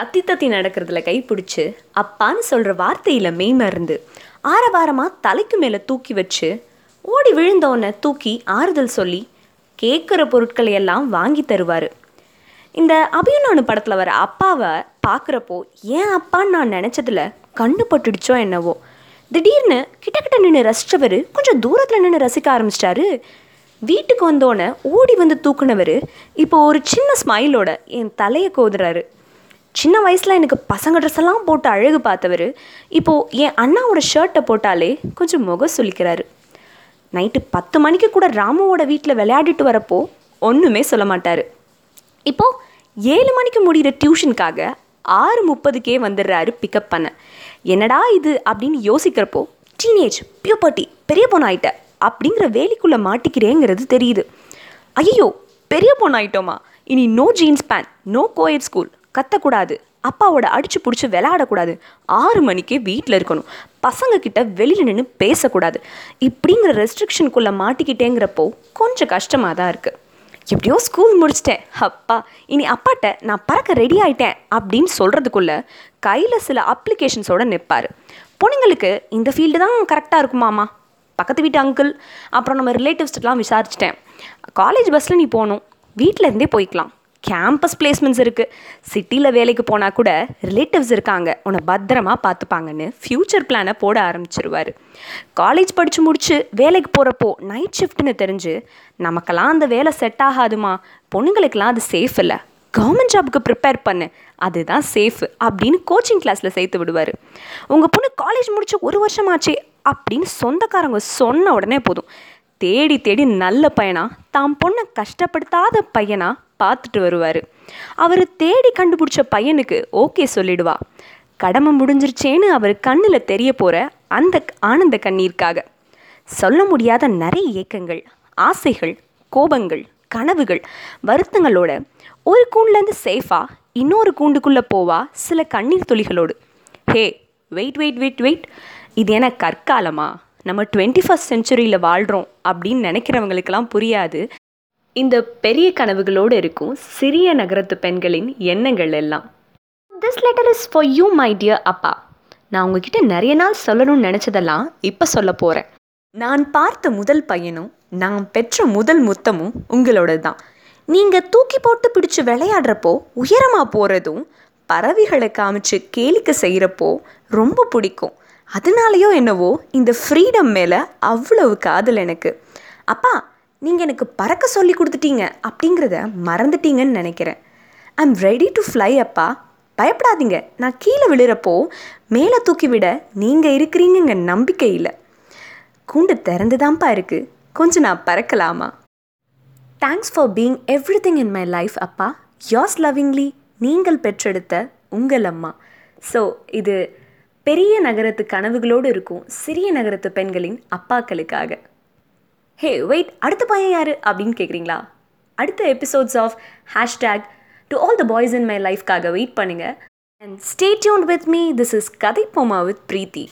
தத்தி தத்தி நடக்கிறதுல கைப்பிடிச்சு அப்பான்னு சொல்கிற வார்த்தையில் மெய்மறந்து ஆரவாரமாக தலைக்கு மேலே தூக்கி வச்சு ஓடி விழுந்தவனை தூக்கி ஆறுதல் சொல்லி கேட்குற பொருட்களை எல்லாம் வாங்கி தருவார். இந்த அபியனானு படத்தில் வர அப்பாவை பார்க்குறப்போ ஏன் அப்பான்னு நான் நினச்சதில் கண்ணு பட்டுடுச்சோ என்னவோ? திடீர்னு கிட்ட கிட்ட நின்று ரசித்தவர் கொஞ்சம் தூரத்தில் நின்று ரசிக்க ஆரம்பிச்சிட்டாரு. வீட்டுக்கு வந்தோடனே ஓடி வந்து தூக்குனவர் இப்போ ஒரு சின்ன ஸ்மைலோட என் தலையை கோதுறாரு. சின்ன வயசில் எனக்கு பசங்க ட்ரெஸ் எல்லாம் போட்டு அழகு பார்த்தவர் இப்போது என் அண்ணாவோட ஷர்ட்டை போட்டாலே கொஞ்சம் முகம் சுழிக்கிறாரு நைட்டு பத்து மணிக்கு கூட ராமுவோட வீட்டில் விளையாடிட்டு வரப்போ ஒன்றுமே சொல்ல மாட்டார். இப்போது ஏழு மணிக்கு முடிகிற டியூஷனுக்காக ஆறு முப்பதுக்கே வந்துடுறாரு பிக்கப் பண்ண. என்னடா இது அப்படின்னு யோசிக்கிறப்போ டீனேஜ் பியூபர்ட்டி பெரிய பொண்ணாயிட்ட அப்படிங்கிற வேலிக்குள்ளே மாட்டிக்கிறேங்கிறது தெரியுது. ஐயோ பெரிய பொண்ணாயிட்டோமா இனி no jeans pant no quiet school கத்தக்கூடாது. அப்பாவோட அடிச்சு பிடிச்சி விளையாடக்கூடாது. ஆறு மணிக்கே வீட்டில் இருக்கணும். பசங்க கிட்ட வெளியில் நின்று பேசக்கூடாது. இப்படிங்கிற ரெஸ்ட்ரிக்ஷனுக்குள்ளே மாட்டிக்கிட்டேங்கிறப்போ கொஞ்சம் கஷ்டமாக தான் இருக்குது எப்படியோ ஸ்கூல் முடிச்சிட்டேன். அப்பா இனி அப்பாட்ட நான் பறக்க ரெடி ஆயிட்டேன் அப்படின்னு சொல்கிறதுக்குள்ள கையில் சில அப்ளிகேஷன்ஸோட நிற்பார் பொண்ணுங்களுக்கு இந்த ஃபீல்டு தான் கரெக்டாக இருக்குமாமா பக்கத்து வீட்டு அங்கிள் அப்புறம் நம்ம ரிலேட்டிவ்ஸ்ட்டெலாம் விசாரிச்சிட்டேன். காலேஜ் பஸ்ஸில் நீ போகணும். வீட்டில் இருந்தே போய்க்கலாம். கேம்பஸ் பிளேஸ்மெண்ட்ஸ் இருக்குது சிட்டியில் வேலைக்கு போனால் கூட ரிலேட்டிவ்ஸ் இருக்காங்க. உன்னை பத்திரமா பார்த்துப்பாங்கன்னு ஃப்யூச்சர் பிளானை போட ஆரம்பிச்சிருவார். காலேஜ் படித்து முடிச்சு வேலைக்கு போகிறப்போ நைட் ஷிஃப்ட்னு தெரிஞ்சு நமக்கெல்லாம் அந்த வேலை செட் ஆகாதுமா. பொண்ணுங்களுக்கெல்லாம் அது சேஃப் இல்லை. கவர்மெண்ட் ஜாபுக்கு ப்ரிப்பேர் பண்ணு. அதுதான் சேஃப் அப்படின்னு கோச்சிங் கிளாஸில் சேர்த்து விடுவார். உங்கள் பொண்ணு காலேஜ் முடிச்சு ஒரு வருஷமாச்சே அப்படின்னு சொந்தக்காரங்க சொன்ன உடனே போதும். தேடி தேடி நல்ல பையனா தாம் பொண்ணை கஷ்டப்படுத்தாத பையனா பார்த்துட்டு வருவார். அவர் தேடி கண்டுபிடிச்ச பையனுக்கு ஓகே சொல்லிடுவா. கடமை முடிஞ்சிருச்சேன்னு அவர் கண்ணில் தெரிய போகிற அந்த ஆனந்த கண்ணீருக்காக. சொல்ல முடியாத நிறைய ஏக்கங்கள் ஆசைகள் கோபங்கள் கனவுகள் வருத்தங்களோட ஒரு கூண்டுலேருந்து சேஃபாக இன்னொரு கூண்டுக்குள்ளே போவா சில கண்ணீர் துளிகளோடு. Hey wait wait wait wait. இது என கற்காலமா? நம்ம டுவெண்ட்டி ஃபஸ்ட் செஞ்சுரியில் வாழ்கிறோம் அப்படின்னு நினைக்கிறவங்களுக்கெல்லாம் புரியாது. இந்த பெரிய கனவுகளோடு இருக்கும் சிறிய நகரத்து பெண்களின் எண்ணங்கள் எல்லாம். This letter is for you my dear அப்பா. நான் உங்ககிட்ட நிறைய நாள் சொல்லணும்னு நினச்சதெல்லாம் இப்போ சொல்ல போகிறேன் நான் பார்த்த முதல் பையனும் நான் பெற்ற முதல் முத்தமும் உங்களோட தான் நீங்கள் தூக்கி போட்டு பிடிச்சு விளையாடுறப்போ உயரமாக போகிறதும் பறவைகளை காமிச்சு கேளிக்கை செய்கிறப்போ ரொம்ப பிடிக்கும். அதனாலையோ என்னவோ இந்த ஃப்ரீடம் மேலே அவ்வளவு காதல் எனக்கு. அப்பா நீங்கள் எனக்கு பறக்க சொல்லி கொடுத்துட்டீங்க அப்படிங்கிறத மறந்துட்டீங்கன்னு நினைக்கிறேன். I am ready to fly அப்பா. பயப்படாதீங்க. நான் கீழே விழுறப்போ மேலே தூக்கி விட நீங்கள் இருக்கிறீங்கங்க நம்பிக்கை இல்லை கூண்டு திறந்து தான்ப்பா இருக்குது கொஞ்சம் நான் பறக்கலாமா? Thanks for being everything in my life அப்பா. யாஸ் லவ்விங்லி நீங்கள் பெற்றெடுத்த உங்கள் அம்மா. ஸோ இது பெரிய நகரத்து கனவுகளோடு இருக்கும் சிறிய நகரத்து பெண்களின் அப்பாக்களுக்காக. ஹே வெயிட் அடுத்த பையன் யார்? அப்படின்னு கேட்குறீங்களா அடுத்த episodes of hashtag to all the boys in my லைஃப்காக wait பண்ணுங்கள் and stay tuned with me this is கதை போமா வித் ப்ரீத்தி